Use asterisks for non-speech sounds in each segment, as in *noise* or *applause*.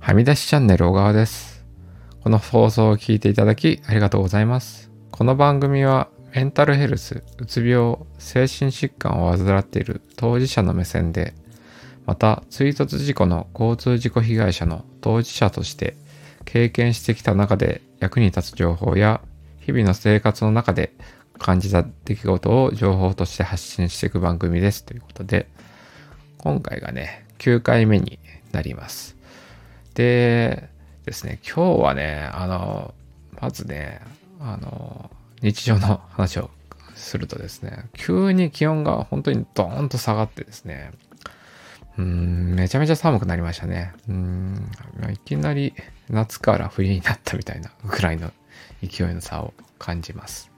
はみ出しチャンネル小川です。この放送を聞いていただきありがとうございます。この番組はメンタルヘルス、うつ病、精神疾患を患っている当事者の目線で、また追突事故の交通事故被害者の当事者として経験してきた中で役に立つ情報や日々の生活の中で感じた出来事を情報として発信していく番組ですということで、今回がね、9回目になります。でですね、今日はね、あの、まずね、あの、日常の話をするとですね、急に気温が本当にドーンと下がってですね、うん、めちゃめちゃ寒くなりましたね。うん、いきなり夏から冬になったみたいなぐらいの勢いの差を感じます。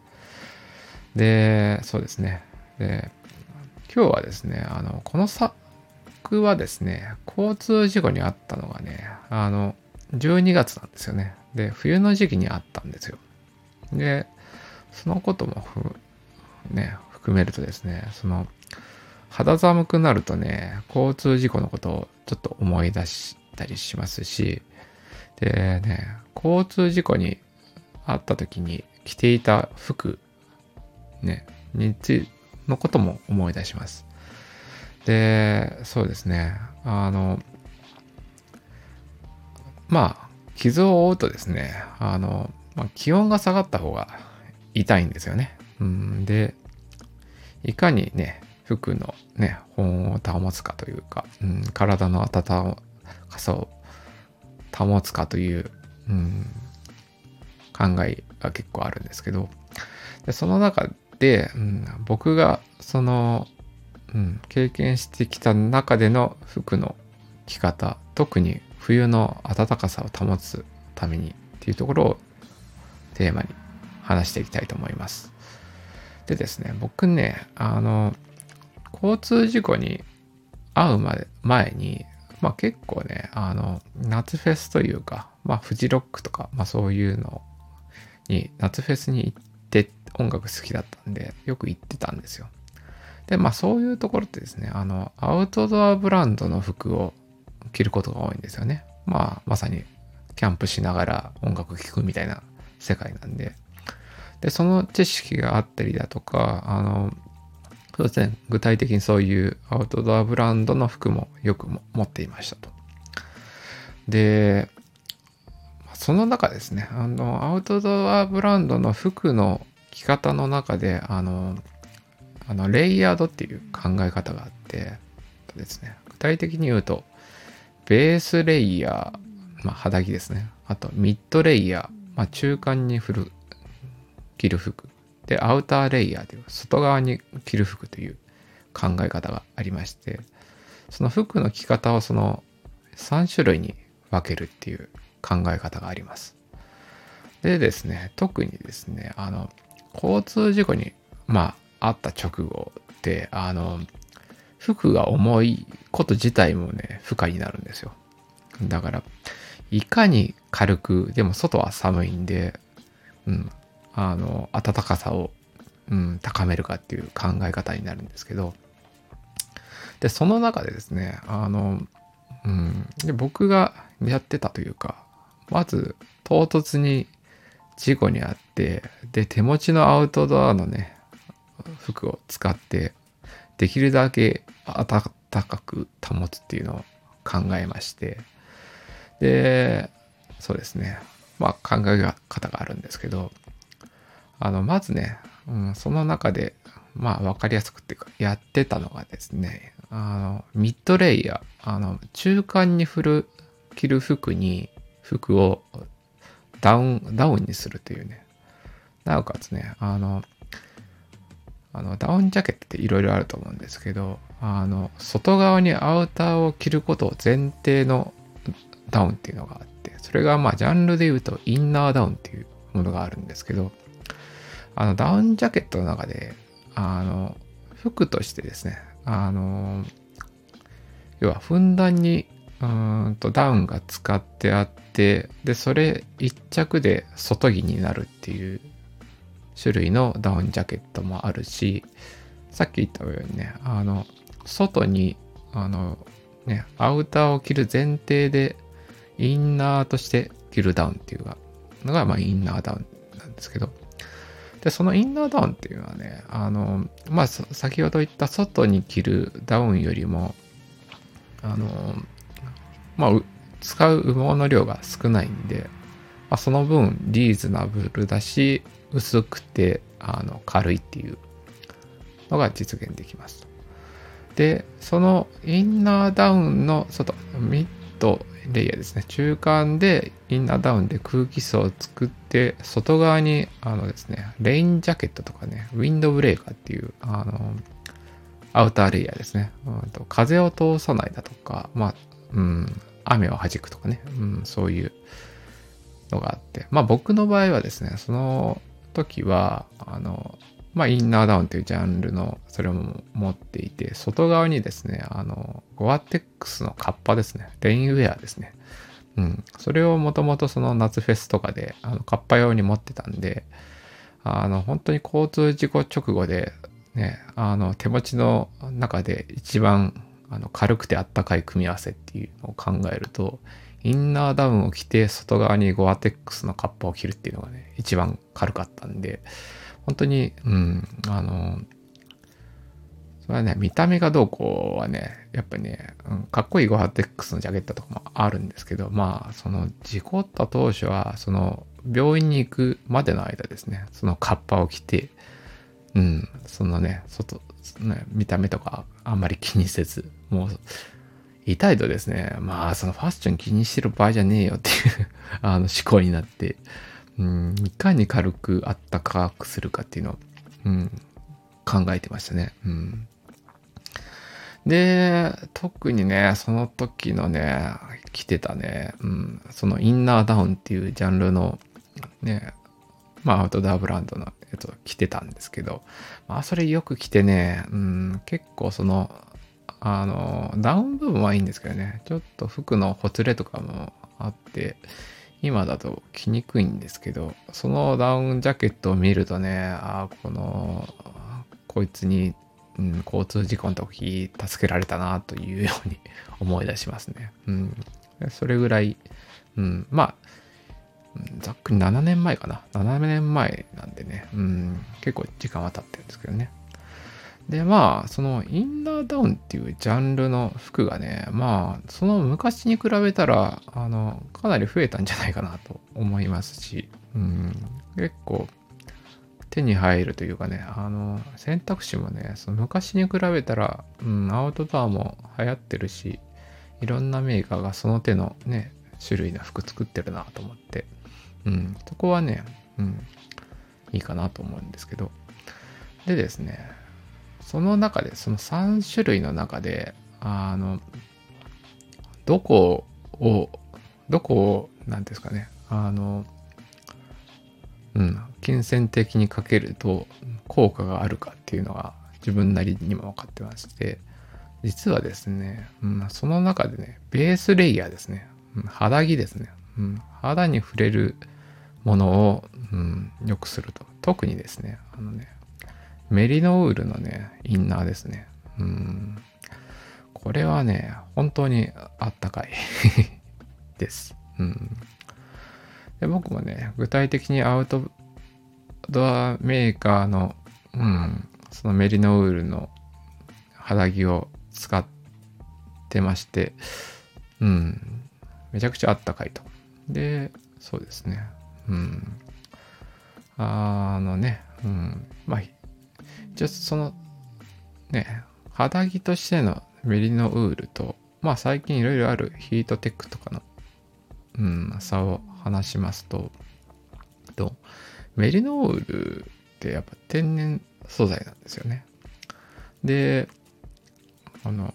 で、そうですね。で、今日はですね、あの、このさ、僕はですね、交通事故にあったのがね、あの、12月なんですよね。で、冬の時期にあったんですよ。で、そのことも、ね、含めるとですね、その、肌寒くなるとね、交通事故のことをちょっと思い出したりしますし、でね、交通事故にあった時に着ていた服、ね、につのことも思い出します。で、そうですね。あの、まあ、傷を負うとですね、あの、まあ、気温が下がった方が痛いんですよね。うん、で、いかにね、服のね、保温を保つかというか、うん、体の温かさを保つかという、うん、考えが結構あるんですけど、でその中で、うん、僕がそのうん、経験してきた中での服の着方特に冬の暖かさを保つためにっていうところをテーマに話していきたいと思います。でですね僕ねあの交通事故に遭うまで前にまあ結構ねあの夏フェスというかまあフジロックとか、まあ、そういうのに夏フェスに行って音楽好きだったんでよく行ってたんですよ。で、まあそういうところってですね、あの、アウトドアブランドの服を着ることが多いんですよね。まあまさにキャンプしながら音楽聴くみたいな世界なんで。で、その知識があったりだとか、あの、そうですね、具体的にそういうアウトドアブランドの服もよくも持っていましたと。で、その中ですね、あの、アウトドアブランドの服の着方の中で、あの、あのレイヤードっていう考え方があってですね具体的に言うとベースレイヤー、まあ、肌着ですね。あとミッドレイヤー、まあ、中間に振る着る服。でアウターレイヤーという外側に着る服という考え方がありましてその服の着方をその3種類に分けるっていう考え方があります。でですね特にですねあの交通事故にまああった直後って、あの、服が重いこと自体もね、不可になるんですよ。だから、いかに軽く、でも外は寒いんで、うん、あの、暖かさを、うん、高めるかっていう考え方になるんですけど、で、その中でですね、あの、うん、で僕がやってたというか、まず、唐突に事故にあって、で、手持ちのアウトドアのね、服を使ってできるだけ暖かく保つっていうのを考えまして。でそうですね。まあ考え方があるんですけど。あのまずね、うん、その中でまあ分かりやすくっていうかやってたのがですねあのミッドレイヤーあの中間に振る着る服に服をダウンダウンにするというね。なおかつねあのあのダウンジャケットっていろいろあると思うんですけどあの外側にアウターを着ることを前提のダウンっていうのがあってそれがまあジャンルで言うとインナーダウンっていうものがあるんですけどあのダウンジャケットの中であの服としてですねあの要はふんだんにうんとダウンが使ってあってでそれ一着で外着になるっていう種類のダウンジャケットもあるし、さっき言ったようにね、あの、外に、あの、ね、アウターを着る前提でインナーとして着るダウンっていうのが、まあ、インナーダウンなんですけど、で、そのインナーダウンっていうのはね、あの、まあ、先ほど言った外に着るダウンよりも、あの、まあ、使う羽毛の量が少ないんで、まあ、その分リーズナブルだし、薄くてあの軽いっていうのが実現できます。で、そのインナーダウンの外、ミッドレイヤーですね、中間でインナーダウンで空気層を作って、外側にあのですね、レインジャケットとかね、ウィンドブレーカーっていうあのアウターレイヤーですね、うん、と風を通さないだとか、まあ、うん、雨を弾くとかね、うん、そういうのがあって、まあ僕の場合はですね、その時は、あの、まあ、インナーダウンというジャンルの、それを持っていて、外側にですね、あの、ゴアテックスのカッパですね、レインウェアですね。うん。それをもともとその夏フェスとかで、あの、カッパ用に持ってたんで、あの、本当に交通事故直後で、ね、あの、手持ちの中で一番、あの、軽くてあったかい組み合わせっていうのを考えると、インナーダウンを着て外側にゴアテックスのカッパを着るっていうのがね、一番軽かったんで、本当に、うん、あの、それはね、見た目がどうこうはね、やっぱね、うん、かっこいいゴアテックスのジャケットとかもあるんですけど、まあ、その事故った当初は、その病院に行くまでの間ですね、そのカッパを着て、うん、そのね、外、ね、見た目とかあんまり気にせず、もう痛いとですね、まあそのファッション気にしてる場合じゃねえよっていう *laughs* あの思考になって、うん、いかに軽くあったかくするかっていうのを、うん、考えてましたね。うん、で、特にね、その時のね、着てたね、うん、そのインナーダウンっていうジャンルのね、まあアウトドアブランドのやつを着てたんですけど、まあそれよく着てね、うん、結構そのあの、ダウン部分はいいんですけどね、ちょっと服のほつれとかもあって、今だと着にくいんですけど、そのダウンジャケットを見るとね、ああ、この、こいつに、うん、交通事故の時助けられたなというように *laughs* 思い出しますね。うん。それぐらい、うん、まあ、ざっくり7年前かな。7年前なんでね、うん、結構時間は経ってるんですけどね。で、まあ、そのインナーダウンっていうジャンルの服がね、まあ、その昔に比べたら、あの、かなり増えたんじゃないかなと思いますし、うん、結構手に入るというかね、あの、選択肢もね、その昔に比べたら、うん、アウトドアも流行ってるし、いろんなメーカーがその手のね、種類の服作ってるなと思って、うん、そこはね、うん、いいかなと思うんですけど、でですね、その中で、その3種類の中で、あの、どこを、どこを、なんですかね、あの、うん、金銭的にかけると効果があるかっていうのが自分なりにも分かってまして、実はですね、うん、その中でね、ベースレイヤーですね、うん、肌着ですね、うん、肌に触れるものを、うん、よくすると。特にですね、あのね、メリノウールのね、インナーですね。うん。これはね、本当にあったかい *laughs* です。うん。で僕もね、具体的にアウトドアメーカーの、うん、そのメリノウールの肌着を使ってまして、うん、めちゃくちゃあったかいと。で、そうですね。うん。あのね、うん、まあ、じゃあそのね、肌着としてのメリノウールと、まあ最近いろいろあるヒートテックとかの、うん、差を話しますと、とメリノウールってやっぱ天然素材なんですよね。で、あの、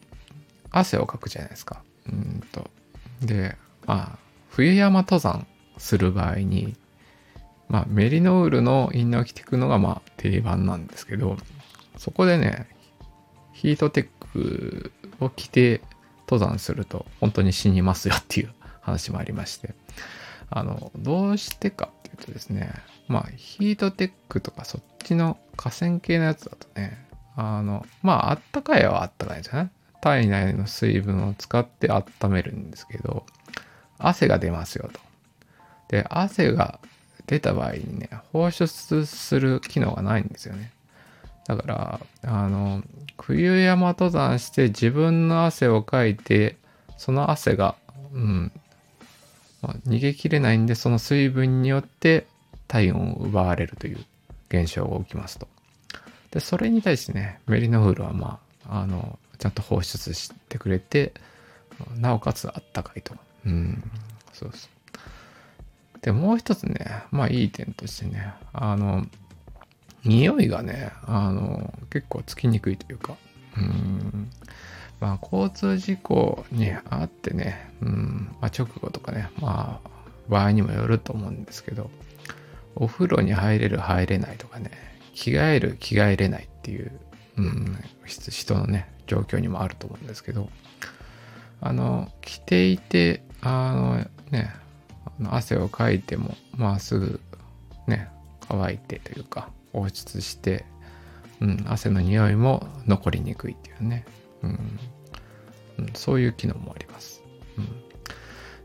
汗をかくじゃないですか。うんと。で、まあ、冬山登山する場合に、まあ、メリノールのインナーを着ていくのが、まあ、定番なんですけど、そこでね、ヒートテックを着て登山すると本当に死にますよっていう *laughs* 話もありまして、あの、どうしてかっていうとですね、まあ、ヒートテックとかそっちの河川系のやつだとね、あの、まあ、あったかいはあったかいんですよね。体内の水分を使って温めるんですけど、汗が出ますよと。で、汗が出た場合にね、放出する機能がないんですよね。だから、あの、冬山登山して自分の汗をかいて、その汗が、うん、まあ、逃げきれないんで、その水分によって体温を奪われるという現象が起きますと。で、それに対してね、メリノフールはまあ、あの、ちゃんと放出してくれて、なおかつあったかいと。うん、そうそう。で、もう一つね、まあいい点としてね、あの、匂いがね、あの、結構つきにくいというか、うん、まあ交通事故にあってね、うん、まあ直後とかね、まあ場合にもよると思うんですけど、お風呂に入れる入れないとかね、着替える着替えれないっていう、うん、人のね、状況にもあると思うんですけど、あの、着ていて、あのね、汗をかいても、まあすぐね、乾いてというか、放出して、うん、汗の匂いも残りにくいっていうね、うん、うん、そういう機能もあります。うん、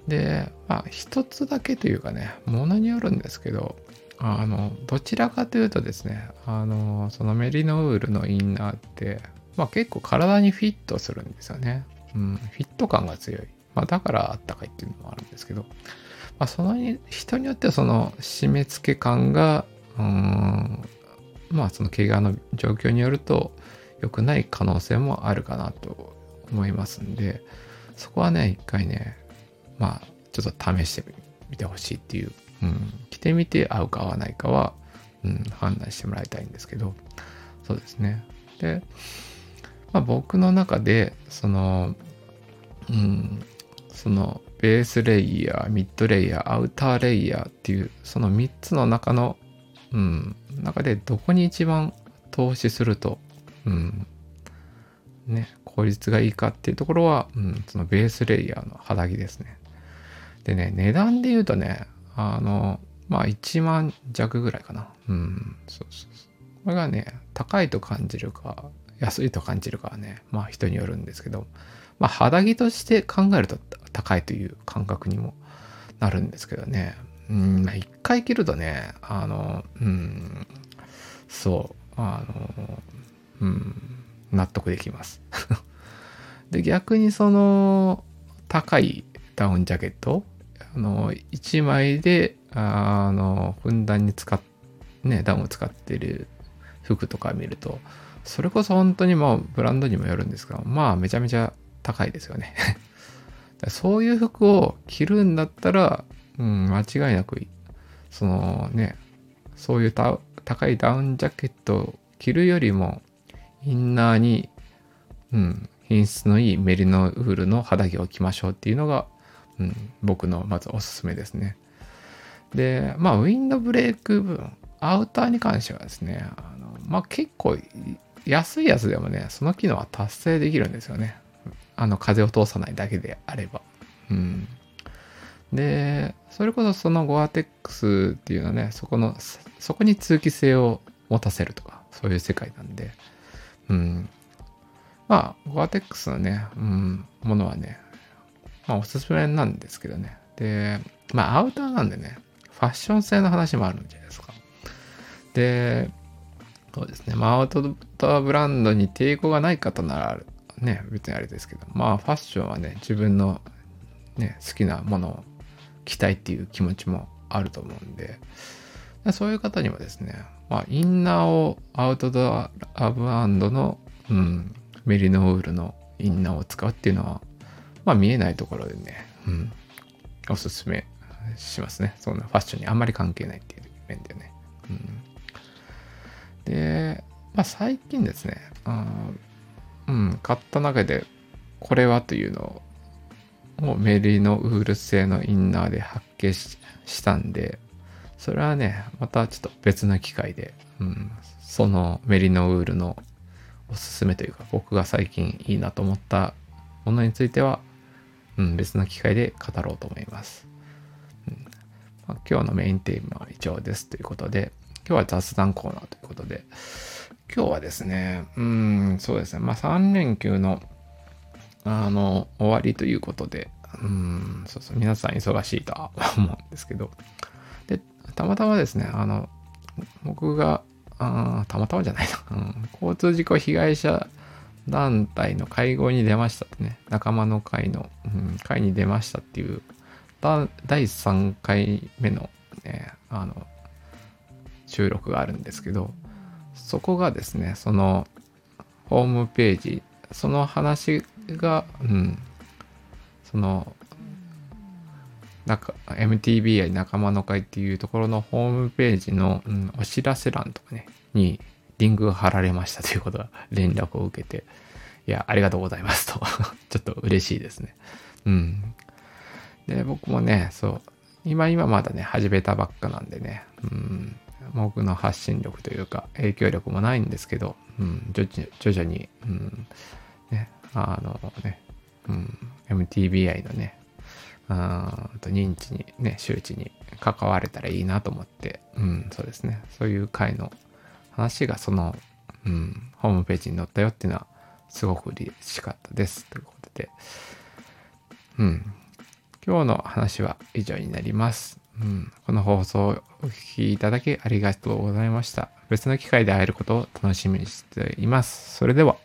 で、まあ一つだけというかね、ものによるんですけど、あの、どちらかというとですね、あの、そのメリノウールのインナーって、まあ結構体にフィットするんですよね。うん、フィット感が強い。まあだからあったかいっていうのもあるんですけど、まあその人によってはその締め付け感が、うん、まあその怪我の状況によると良くない可能性もあるかなと思いますんで、そこはね、一回ね、まあちょっと試してみてほしいっていう、うん、着てみて合うか合わないかは、うん、判断してもらいたいんですけど、そうですね。で、まあ、僕の中で、その、うん、そのベースレイヤー、ミッドレイヤー、アウターレイヤーっていう、その3つの中の、うん、中でどこに一番投資すると、うん、ね、効率がいいかっていうところは、うん、そのベースレイヤーの肌着ですね。でね、値段で言うとね、あの、まあ1万弱ぐらいかな。うん、そうそうそう。これがね、高いと感じるか、安いと感じるかはね、まあ人によるんですけど、まあ肌着として考えると高いという感覚にもなるんですけどね。うん、まあ一回着るとね、あの、うん、そう、あの、うん、納得できます。*laughs* で、逆にその、高いダウンジャケット、あの、1枚で、あの、ふんだんに使っ、ね、ダウンを使ってる服とか見ると、それこそ本当にもうブランドにもよるんですが、まあめちゃめちゃ高いですよね *laughs* そういう服を着るんだったら、うん、間違いなく、そのね、そういう高いダウンジャケットを着るよりも、インナーに、うん、品質のいいメリノウールの肌着を着ましょうっていうのが、うん、僕のまずおすすめですね。で、まあ、ウィンドブレーク部分、アウターに関してはですね、あのまあ、結構安いやつでもね、その機能は達成できるんですよね。あの、風を通さないだけであれば。うん。で、それこそそのゴアテックスっていうのはね、そこの、そこに通気性を持たせるとか、そういう世界なんで、うん。まあ、ゴアテックスのね、うん、ものはね、まあ、おすすめなんですけどね。で、まあ、アウターなんでね、ファッション性の話もあるんじゃないですか。で、そうですね。まあ、アウトドアブランドに抵抗がない方なら、ね、別にあれですけど、まあ、ファッションはね、自分のね、好きなものを着たいっていう気持ちもあると思うんで、そういう方にもですね、まあ、インナーをアウトドアブランドの、うん、メリノウールのインナーを使うっていうのは、まあ、見えないところでね、うん、おすすめしますね。そんなファッションにあんまり関係ないっていう面でね。うんで、まあ、最近ですね、あうん、買った中でこれはというのをメリノウール製のインナーで発見したんで、それはね、またちょっと別の機会で、うん、そのメリノウールのおすすめというか、僕が最近いいなと思ったものについては、うん、別の機会で語ろうと思います。うんまあ、今日のメインテーマは以上ですということで、今日は雑談コーナーということで、今日はですね、うん、そうですね、まあ3連休の、あの、終わりということで、うん、そうそう、皆さん忙しいとは思うんですけど、で、たまたまですね、あの、僕が、あたまたまじゃないな、うん、交通事故被害者団体の会合に出ましたってね、仲間の会の、うん、会に出ましたっていう、第3回目のね、あの、収録があるんですけど、そこがですね、その、ホームページ、その話が、うん、その、なんか MTBI 仲間の会っていうところのホームページの、うん、お知らせ欄とかね、にリンクが貼られました *laughs* ということが連絡を受けて、いや、ありがとうございますと *laughs* ちょっと嬉しいですね。うん。で、僕もね、そう、今今まだね、始めたばっかなんでね、うん、僕の発信力というか、影響力もないんですけど、うん、徐々に、うん、ね、あのね、うん、MTBI のね、あと認知にね、周知に関われたらいいなと思って、うん、そうですね、そういう回の話がその、うん、ホームページに載ったよっていうのは、すごく嬉しかったです。ということで、うん、今日の話は以上になります。うん、この放送をお聞きいただきありがとうございました。別の機会で会えることを楽しみにしています。それでは。